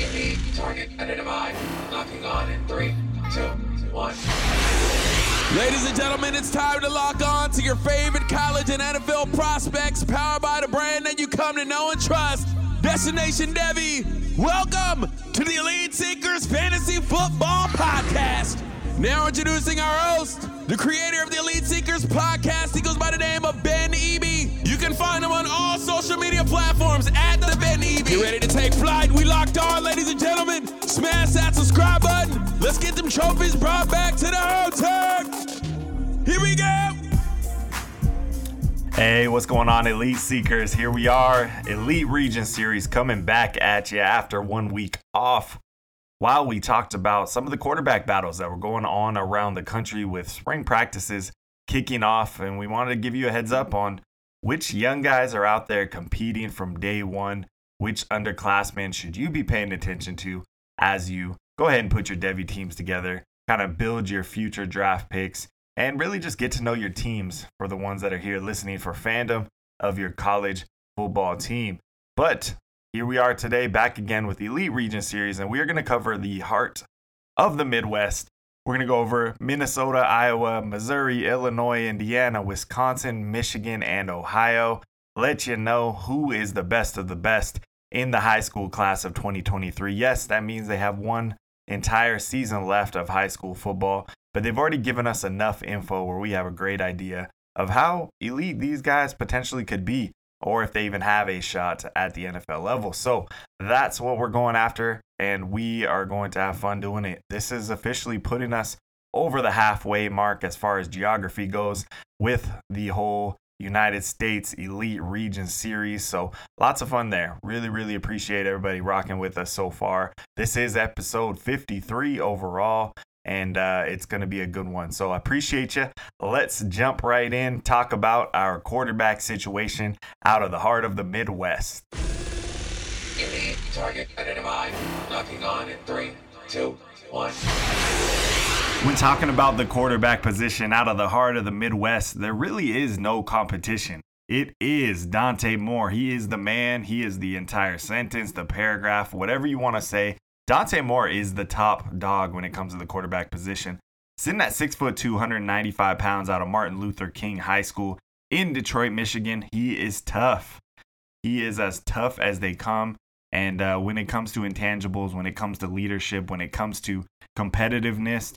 Elite target identified. Locking on in three, two, one. Ladies and gentlemen, it's time to lock on to your favorite college and NFL prospects, powered by the brand that you come to know and trust. Destination Devy, welcome to the Elite Seekers Fantasy Football Podcast. Now introducing our host, the creator of the Elite Seekers podcast. He goes by the name of Ben Eby. You can find him on all social media platforms at the Ben Eby. Get ready to take flight. We locked on, ladies and gentlemen. Smash that subscribe button. Let's get them trophies brought back to the hotel. Here we go. Hey, what's going on, Elite Seekers? Here we are, Elite Region Series coming back at you after one week off. While we talked about some of the quarterback battles that were going on around the country with spring practices kicking off, and we wanted to give you a heads up on which young guys are out there competing from day one, which underclassmen should you be paying attention to as you go ahead and put your Devy teams together, kind of build your future draft picks, and really just get to know your teams for the ones that are here listening for fandom of your college football team. But here we are today, back again with the Elite Region Series, and we are going to cover the heart of the Midwest. We're going to go over Minnesota, Iowa, Missouri, Illinois, Indiana, Wisconsin, Michigan, and Ohio. Let you know who is the best of the best in the high school class of 2023. Yes, that means they have one entire season left of high school football, but they've already given us enough info where we have a great idea of how elite these guys potentially could be or if they even have a shot at the NFL level. So that's what we're going after, and we are going to have fun doing it. This is officially putting us over the halfway mark as far as geography goes with the whole United States Elite Region Series. So lots of fun there. Really, really appreciate everybody rocking with us so far. This is episode 53 overall and uh, it's going to be a good one. So I appreciate you. Let's jump right in, talk about our quarterback situation out of the heart of the Midwest. Elite target identified. Locking on in three, two, one. When talking about the quarterback position out of the heart of the Midwest, there really is no competition. It is Dante Moore. He is the man. He is the entire sentence, the paragraph, whatever you want to say. Dante Moore is the top dog when it comes to the quarterback position. Sitting at six foot two, 195 pounds out of Martin Luther King High School in Detroit, Michigan. He is tough. He is as tough as they come. And uh, when it comes to intangibles, when it comes to leadership, when it comes to competitiveness,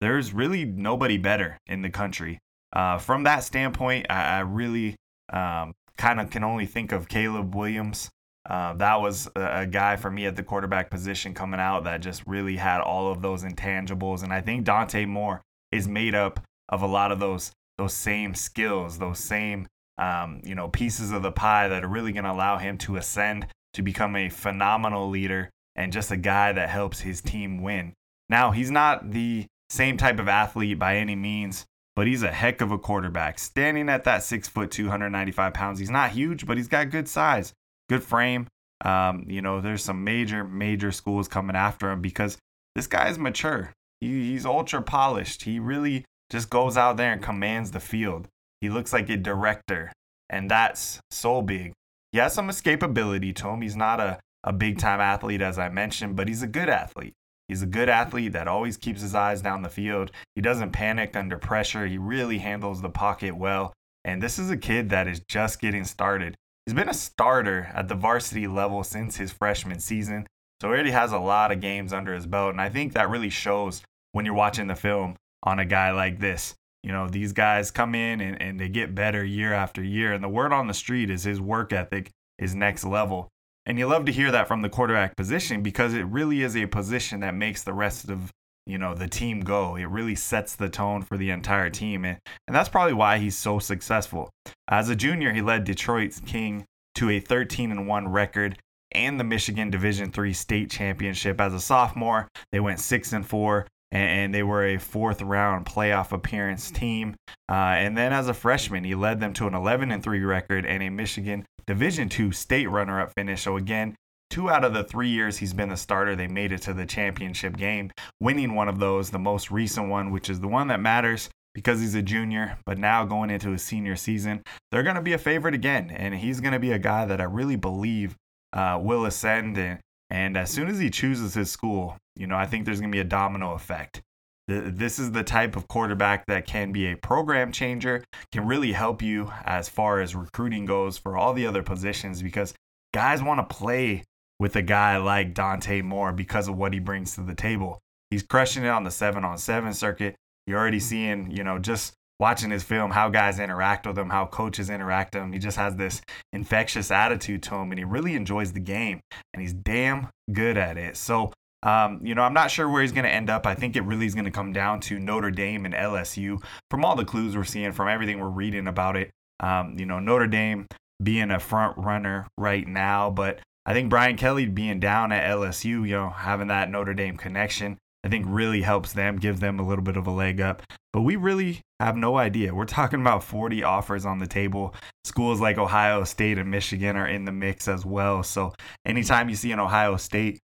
there's really nobody better in the country. Uh, from that standpoint, I, I really um, kind of can only think of Caleb Williams. Uh, that was a, guy for me at the quarterback position coming out that just really had all of those intangibles. And I think Dante Moore is made up of a lot of those those same skills, those same um, you know pieces of the pie that are really going to allow him to ascend to become a phenomenal leader and just a guy that helps his team win. Now he's not the same type of athlete by any means, but he's a heck of a quarterback. Standing at that six foot, 295 pounds, he's not huge, but he's got good size good frame. Um, you know, there's some major, major schools coming after him because this guy is mature. He, he's ultra polished. He really just goes out there and commands the field. He looks like a director, and that's so big. He has some escapability to him. He's not a, a big time athlete, as I mentioned, but he's a good athlete. He's a good athlete that always keeps his eyes down the field. He doesn't panic under pressure. He really handles the pocket well. And this is a kid that is just getting started. He's been a starter at the varsity level since his freshman season, so he already has a lot of games under his belt. And I think that really shows when you're watching the film on a guy like this. You know, these guys come in and, and they get better year after year. And the word on the street is his work ethic is next level. And you love to hear that from the quarterback position because it really is a position that makes the rest of you know the team go. It really sets the tone for the entire team, and, and that's probably why he's so successful. As a junior, he led Detroit's King to a 13 and 1 record and the Michigan Division Three state championship. As a sophomore, they went six and four, and, they were a fourth round playoff appearance team. Uh, and then as a freshman, he led them to an 11 and three record and a Michigan Division Two state runner up finish. So again, Two out of the three years he's been the starter, they made it to the championship game, winning one of those, the most recent one, which is the one that matters because he's a junior, but now going into his senior season, they're going to be a favorite again. And he's going to be a guy that I really believe uh, will ascend and, And as soon as he chooses his school, you know, I think there's going to be a domino effect. This is the type of quarterback that can be a program changer, can really help you as far as recruiting goes for all the other positions because guys want to play with a guy like Dante Moore because of what he brings to the table. He's crushing it on the seven on seven circuit. You're already seeing, you know, just watching his film, how guys interact with him, how coaches interact with him. He just has this infectious attitude to him and he really enjoys the game and he's damn good at it. So, um, you know, I'm not sure where he's going to end up. I think it really is going to come down to Notre Dame and LSU from all the clues we're seeing, from everything we're reading about it. Um, you know, Notre Dame being a front runner right now, but I think Brian Kelly being down at LSU, you know, having that Notre Dame connection, I think really helps them, give them a little bit of a leg up. But we really have no idea. We're talking about 40 offers on the table. Schools like Ohio State and Michigan are in the mix as well. So anytime you see an Ohio State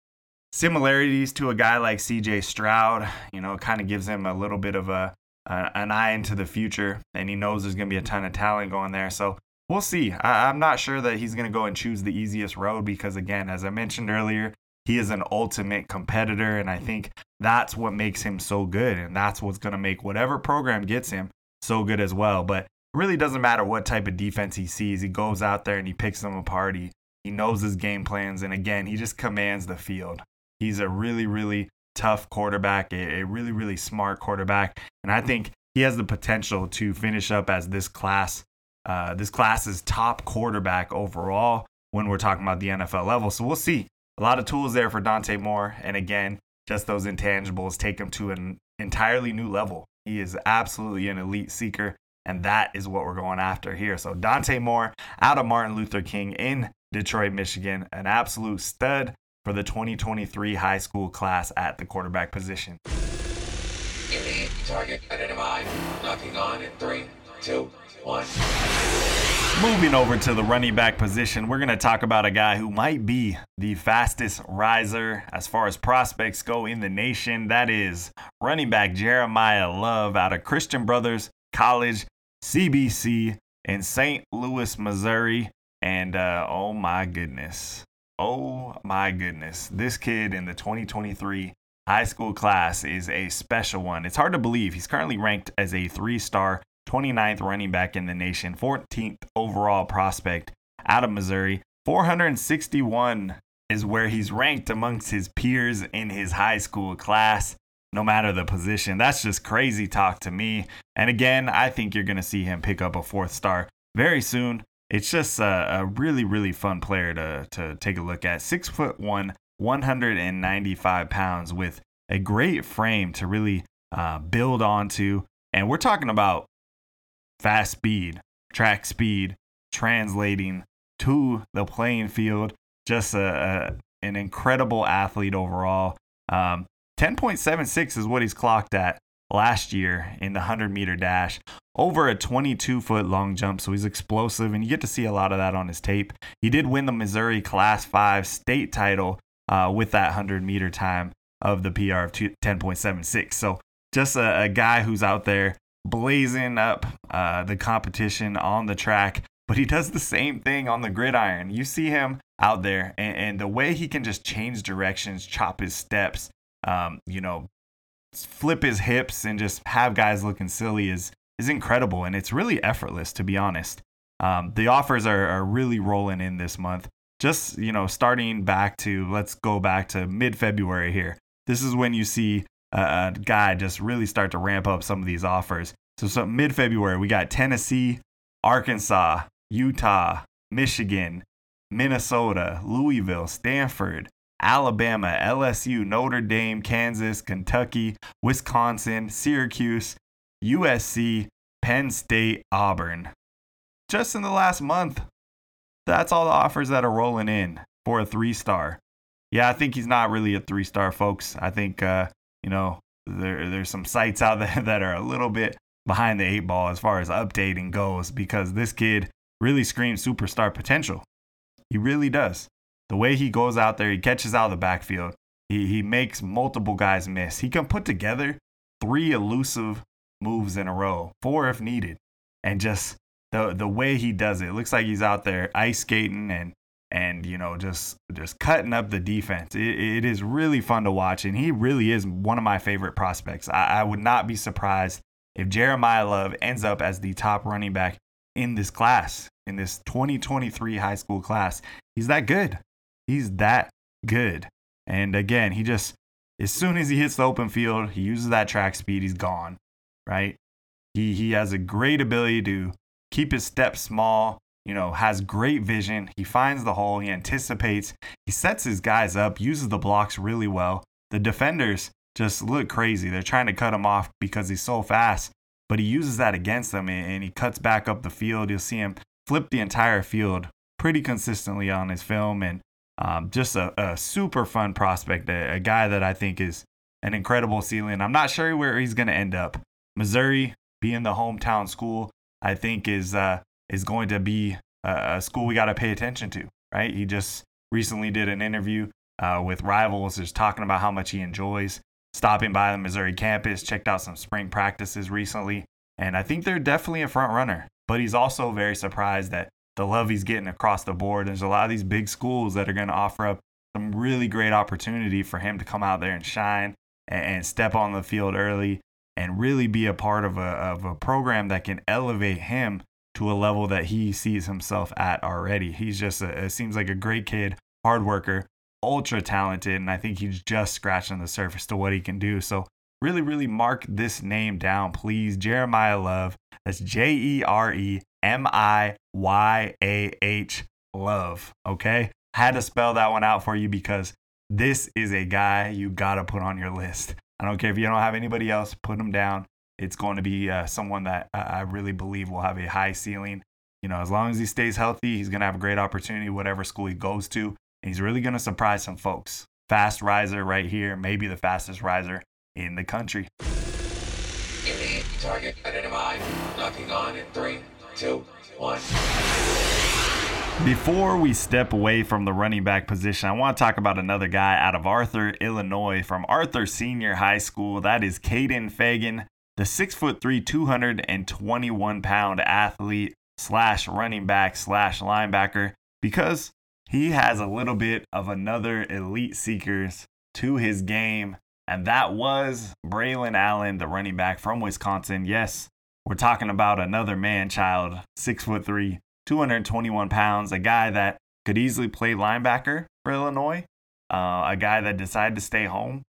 similarities to a guy like CJ Stroud, you know, kind of gives him a little bit of a, an eye into the future, and he knows there's going to be a ton of talent going there. So we'll see. I, I'm not sure that he's going to go and choose the easiest road because, again, as I mentioned earlier, he is an ultimate competitor, and I think that's what makes him so good, and that's what's going to make whatever program gets him so good as well. But it really doesn't matter what type of defense he sees. He goes out there and he picks them apart. He, he knows his game plans, and again, he just commands the field. He's a really, really tough quarterback, a, a really, really smart quarterback, and I think he has the potential to finish up as this class, uh, this class's top quarterback overall when we're talking about the NFL level. So we'll see a lot of tools there for Dante Moore. And again, just those intangibles take him to an entirely new level. He is absolutely an elite seeker, and that is what we're going after here. So, Dante Moore out of Martin Luther King in Detroit, Michigan, an absolute stud for the 2023 high school class at the quarterback position. Target identified. Locking on in three, two, one. Moving over to the running back position, we're going to talk about a guy who might be the fastest riser as far as prospects go in the nation. That is running back Jeremiyah Love out of Christian Brothers College, CBC, in St. Louis, Missouri. And uh, oh my goodness, oh my goodness, this kid in the 2023 high school class is a special one. It's hard to believe he's currently ranked as a three star 29th running back in the nation, 14th overall prospect out of Missouri. 461 is where he's ranked amongst his peers in his high school class, no matter the position. That's just crazy talk to me. And again, I think you're going to see him pick up a fourth star very soon. It's just a, a really, really fun player to, to take a look at. Six foot one, 195 pounds with a great frame to really uh, build onto. And we're talking about fast speed, track speed, translating to the playing field. Just a, a an incredible athlete overall. Um, 10.76 is what he's clocked at last year in the 100 meter dash over a 22 foot long jump. So he's explosive, and you get to see a lot of that on his tape. He did win the Missouri Class 5 state title uh, with that 100 meter time of the PR of 10.76. So just a, a guy who's out there blazing up uh, the competition on the track, but he does the same thing on the gridiron. You see him out there, and, and the way he can just change directions, chop his steps, um, you know, flip his hips, and just have guys looking silly is is incredible, and it's really effortless to be honest. Um, the offers are, are really rolling in this month. Just you know, starting back to let's go back to mid February here. This is when you see a guy just really start to ramp up some of these offers. So, so mid February, we got Tennessee, Arkansas, Utah, Michigan, Minnesota, Louisville, Stanford, Alabama, LSU, Notre Dame, Kansas, Kentucky, Wisconsin, Syracuse, USC, Penn State, Auburn. Just in the last month, that's all the offers that are rolling in for a three star. Yeah, I think he's not really a three star, folks. I think uh, you know, there there's some sites out there that are a little bit behind the eight ball as far as updating goes because this kid really screams superstar potential. He really does. The way he goes out there, he catches out of the backfield. He he makes multiple guys miss. He can put together three elusive moves in a row, four if needed. And just the the way he does it, it looks like he's out there ice skating and and you know just just cutting up the defense. It, it is really fun to watch, and he really is one of my favorite prospects. I, I would not be surprised if Jeremiyah Love ends up as the top running back in this class, in this 2023 high school class. He's that good. He's that good. And again, he just as soon as he hits the open field, he uses that track speed, he's gone. Right? He he has a great ability to keep his steps small, you know, has great vision. He finds the hole, he anticipates, he sets his guys up, uses the blocks really well. The defenders just look crazy. They're trying to cut him off because he's so fast, but he uses that against them and he cuts back up the field. You'll see him flip the entire field pretty consistently on his film and um, just a, a, super fun prospect, a, a guy that I think is an incredible ceiling. I'm not sure where he's going to end up. Missouri, being the hometown school, I think is uh, is going to be a, school we got to pay attention to. Right? He just recently did an interview uh, with Rivals, just talking about how much he enjoys stopping by the Missouri campus. Checked out some spring practices recently, and I think they're definitely a front runner. But he's also very surprised that the love he's getting across the board. There's a lot of these big schools that are going to offer up some really great opportunity for him to come out there and shine and, step on the field early and really be a part of a, of a program that can elevate him to a level that he sees himself at already. He's just a, it seems like a great kid, hard worker, ultra talented, and I think he's just scratching the surface to what he can do. So really, really mark this name down, please. Jeremiyah Love. That's J E R E M I Y A H Love. Okay. Had to spell that one out for you because this is a guy you got to put on your list. I don't care if you don't have anybody else, put him down. It's going to be uh, someone that I really believe will have a high ceiling. You know, as long as he stays healthy, he's going to have a great opportunity, whatever school he goes to. And he's really going to surprise some folks. Fast riser right here, maybe the fastest riser in the country. target identified. Locking on in three, two, one. Before we step away from the running back position, I want to talk about another guy out of Arthur, Illinois, from Arthur Senior High School. That is Kaden Feagin, the six foot three, 221 pound athlete slash running back slash linebacker, because he has a little bit of another elite seekers to his game, and that was Braylon Allen, the running back from Wisconsin. Yes, we're talking about another man child, six foot three, 221 pounds, a guy that could easily play linebacker for Illinois, uh, a guy that decided to stay home,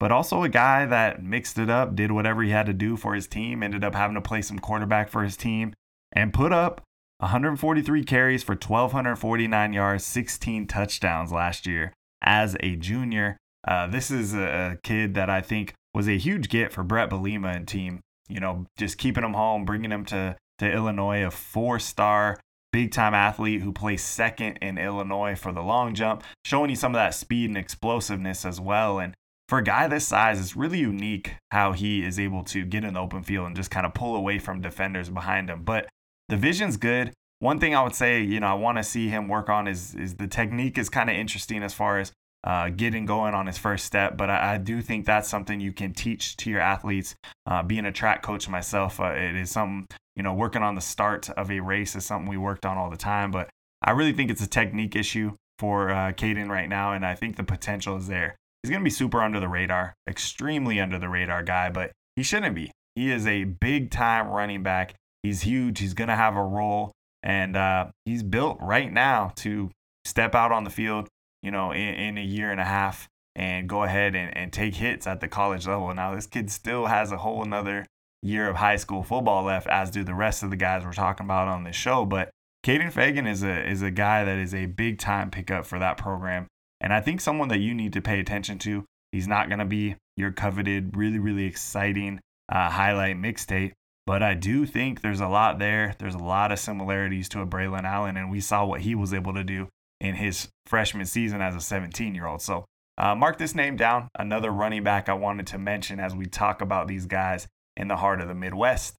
but also a guy that mixed it up, did whatever he had to do for his team, ended up having to play some quarterback for his team, and put up 143 carries for 1,249 yards, 16 touchdowns last year as a junior. Uh, this is a, kid that I think was a huge get for Brett Bielema and team. You know, just keeping him home, bringing him to, to Illinois, a four star big time athlete who plays second in Illinois for the long jump, showing you some of that speed and explosiveness as well. And for a guy this size, it's really unique how he is able to get in the open field and just kind of pull away from defenders behind him. But the vision's good. One thing I would say, you know, I want to see him work on is is the technique is kind of interesting as far as uh, getting going on his first step. But I, I, do think that's something you can teach to your athletes. Uh, being a track coach myself, uh, it is something, you know, working on the start of a race is something we worked on all the time. But I really think it's a technique issue for uh, Kaden right now. And I think the potential is there. He's going to be super under the radar, extremely under the radar guy, but he shouldn't be. He is a big time running back. He's huge. He's going to have a role. And uh, he's built right now to step out on the field, you know, in, in a year and a half and go ahead and, and take hits at the college level. Now, this kid still has a whole another year of high school football left, as do the rest of the guys we're talking about on this show. But Kaden Feagin is a is a guy that is a big time pickup for that program. And I think someone that you need to pay attention to. He's not going to be your coveted, really, really exciting uh, highlight mixtape. But I do think there's a lot there. There's a lot of similarities to a Braylon Allen, and we saw what he was able to do in his freshman season as a 17 year old. So uh, mark this name down. Another running back I wanted to mention as we talk about these guys in the heart of the Midwest.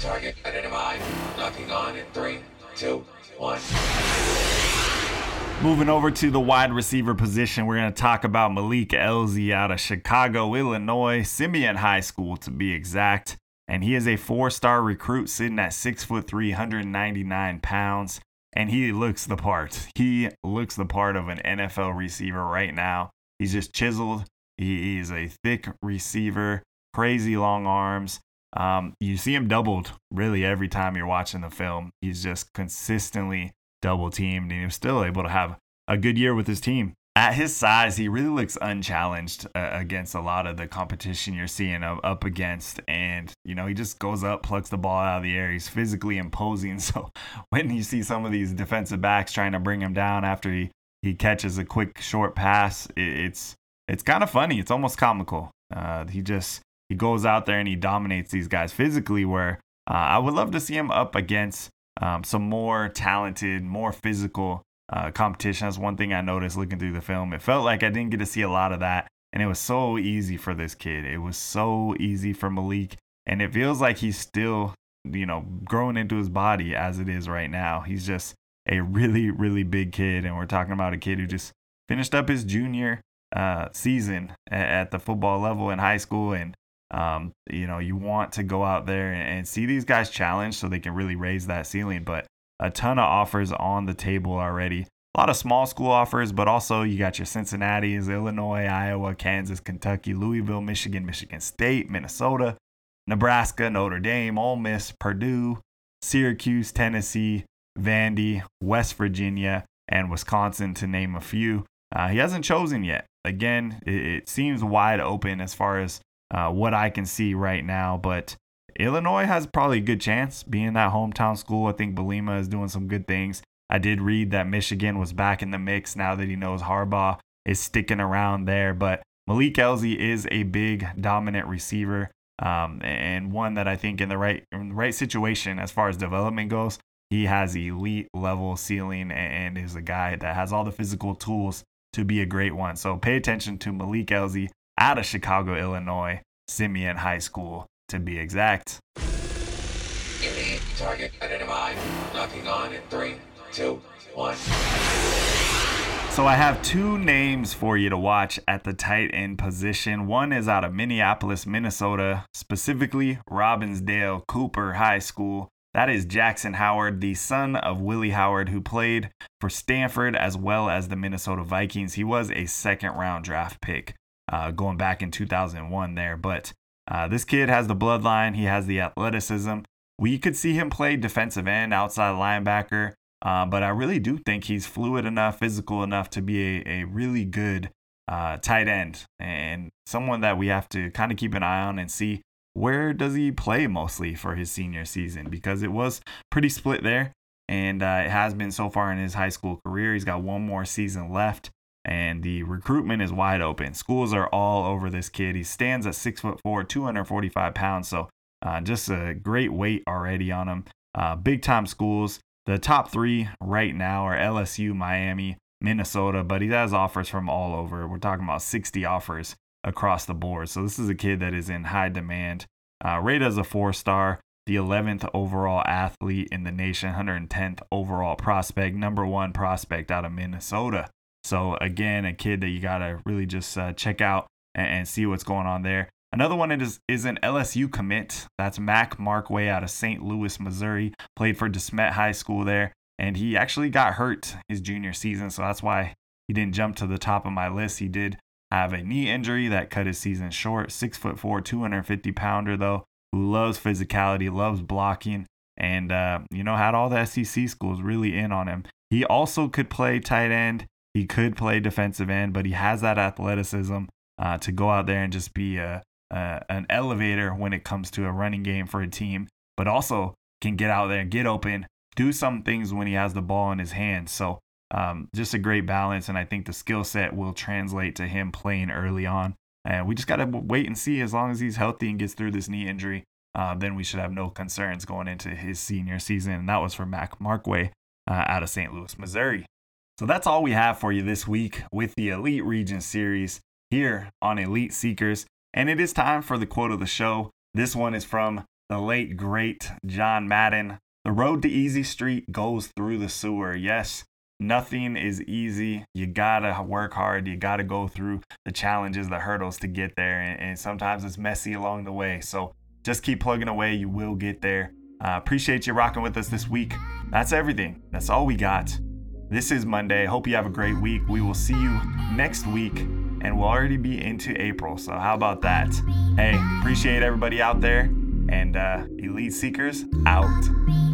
target identified. Locking on in three, two, one. Moving over to the wide receiver position, we're going to talk about Malik Elzy out of Chicago, Illinois, Simeon High School to be exact. And he is a four star recruit sitting at 6'3, 199 pounds. and he looks the part. He looks the part of an NFL receiver right now. He's just chiseled. He is a thick receiver, crazy long arms. Um, you see him doubled really every time you're watching the film. He's just consistently double teamed, and he was still able to have a good year with his team. At his size, he really looks unchallenged uh, against a lot of the competition you're seeing up against. And, you know, he just goes up, plucks the ball out of the air. He's physically imposing. So when you see some of these defensive backs trying to bring him down after he, he catches a quick short pass, it, it's it's kind of funny. It's almost comical. Uh, he just he goes out there and he dominates these guys physically. Where uh, I would love to see him up against um, some more talented, more physical uh, competition. That's one thing I noticed looking through the film. It felt like I didn't get to see a lot of that, and it was so easy for this kid. It was so easy for Malik, and it feels like he's still, you know, growing into his body as it is right now. He's just a really, really big kid, and we're talking about a kid who just finished up his junior uh, season at the football level in high school, and um, you know, you want to go out there and see these guys challenge so they can really raise that ceiling. But a ton of offers on the table already. A lot of small school offers, but also you got your Cincinnati's, Illinois, Iowa, Kansas, Kentucky, Louisville, Michigan, Michigan State, Minnesota, Nebraska, Notre Dame, Ole Miss, Purdue, Syracuse, Tennessee, Vandy, West Virginia, and Wisconsin, to name a few. Uh, he hasn't chosen yet. Again, it, it, seems wide open as far as uh, what I can see right now, but Illinois has probably a good chance being that hometown school. I think Bielema is doing some good things. I did read that Michigan was back in the mix now that he knows Harbaugh is sticking around there. But Malik Elzy is a big, dominant receiver, um, and one that I think in the right in the right situation as far as development goes, he has elite level ceiling and is a guy that has all the physical tools to be a great one. So pay attention to Malik Elzy out of Chicago, Illinois, Simeon High School to be exact. Target identified. Locking on in three, two, one. So I have two names for you to watch at the tight end position. One is out of Minneapolis, Minnesota, specifically Robbinsdale Cooper High School. That is Jaxson Howard, the son of Willie Howard, who played for Stanford as well as the Minnesota Vikings. He was a second round draft pick uh, going back in 2001 there, but uh, this kid has the bloodline, he has the athleticism. We could see him play defensive end, outside linebacker, uh, but I really do think he's fluid enough, physical enough to be a, a really good uh, tight end and someone that we have to kind of keep an eye on and see where does he play mostly for his senior season because it was pretty split there and uh, it has been so far in his high school career. He's got one more season left and the recruitment is wide open. Schools are all over this kid. He stands at six foot four, 245 pounds, so uh, just a great weight already on him. Uh, big time schools. The top three right now are LSU, Miami, Minnesota, but he has offers from all over. We're talking about 60 offers across the board. So this is a kid that is in high demand. Uh, rated as a four star, the 11th overall athlete in the nation, 110th overall prospect, number one prospect out of Minnesota. So again, a kid that you gotta really just uh, check out and, and, see what's going on there. Another one is is an LSU commit. That's Mac Markway out of St. Louis, Missouri. Played for DeSmet High School there, and he actually got hurt his junior season, so that's why he didn't jump to the top of my list. He did have a knee injury that cut his season short. Six foot four, 250 pounder though, who loves physicality, loves blocking, and uh, you know had all the SEC schools really in on him. He also could play tight end. He could play defensive end, but he has that athleticism uh, to go out there and just be a, a, an elevator when it comes to a running game for a team, but also can get out there, get open, do some things when he has the ball in his hands. So um, just a great balance, and I think the skill set will translate to him playing early on. And we just got to wait and see. As long as he's healthy and gets through this knee injury, uh, then we should have no concerns going into his senior season. And that was for Mac Markway uh, out of St. Louis, Missouri. So that's all we have for you this week with the Elite Region series here on Elite Seekers. And it is time for the quote of the show. This one is from the late, great John Madden. The road to easy street goes through the sewer. Yes, nothing is easy. You gotta work hard. You gotta go through the challenges, the hurdles to get there. And, and sometimes it's messy along the way. So just keep plugging away. You will get there. Uh, appreciate you rocking with us this week. that's everything. That's all we got. This is Monday. Hope you have a great week. We will see you next week, and we'll already be into April. So, how about that? Hey, appreciate everybody out there, and uh, Elite Seekers out.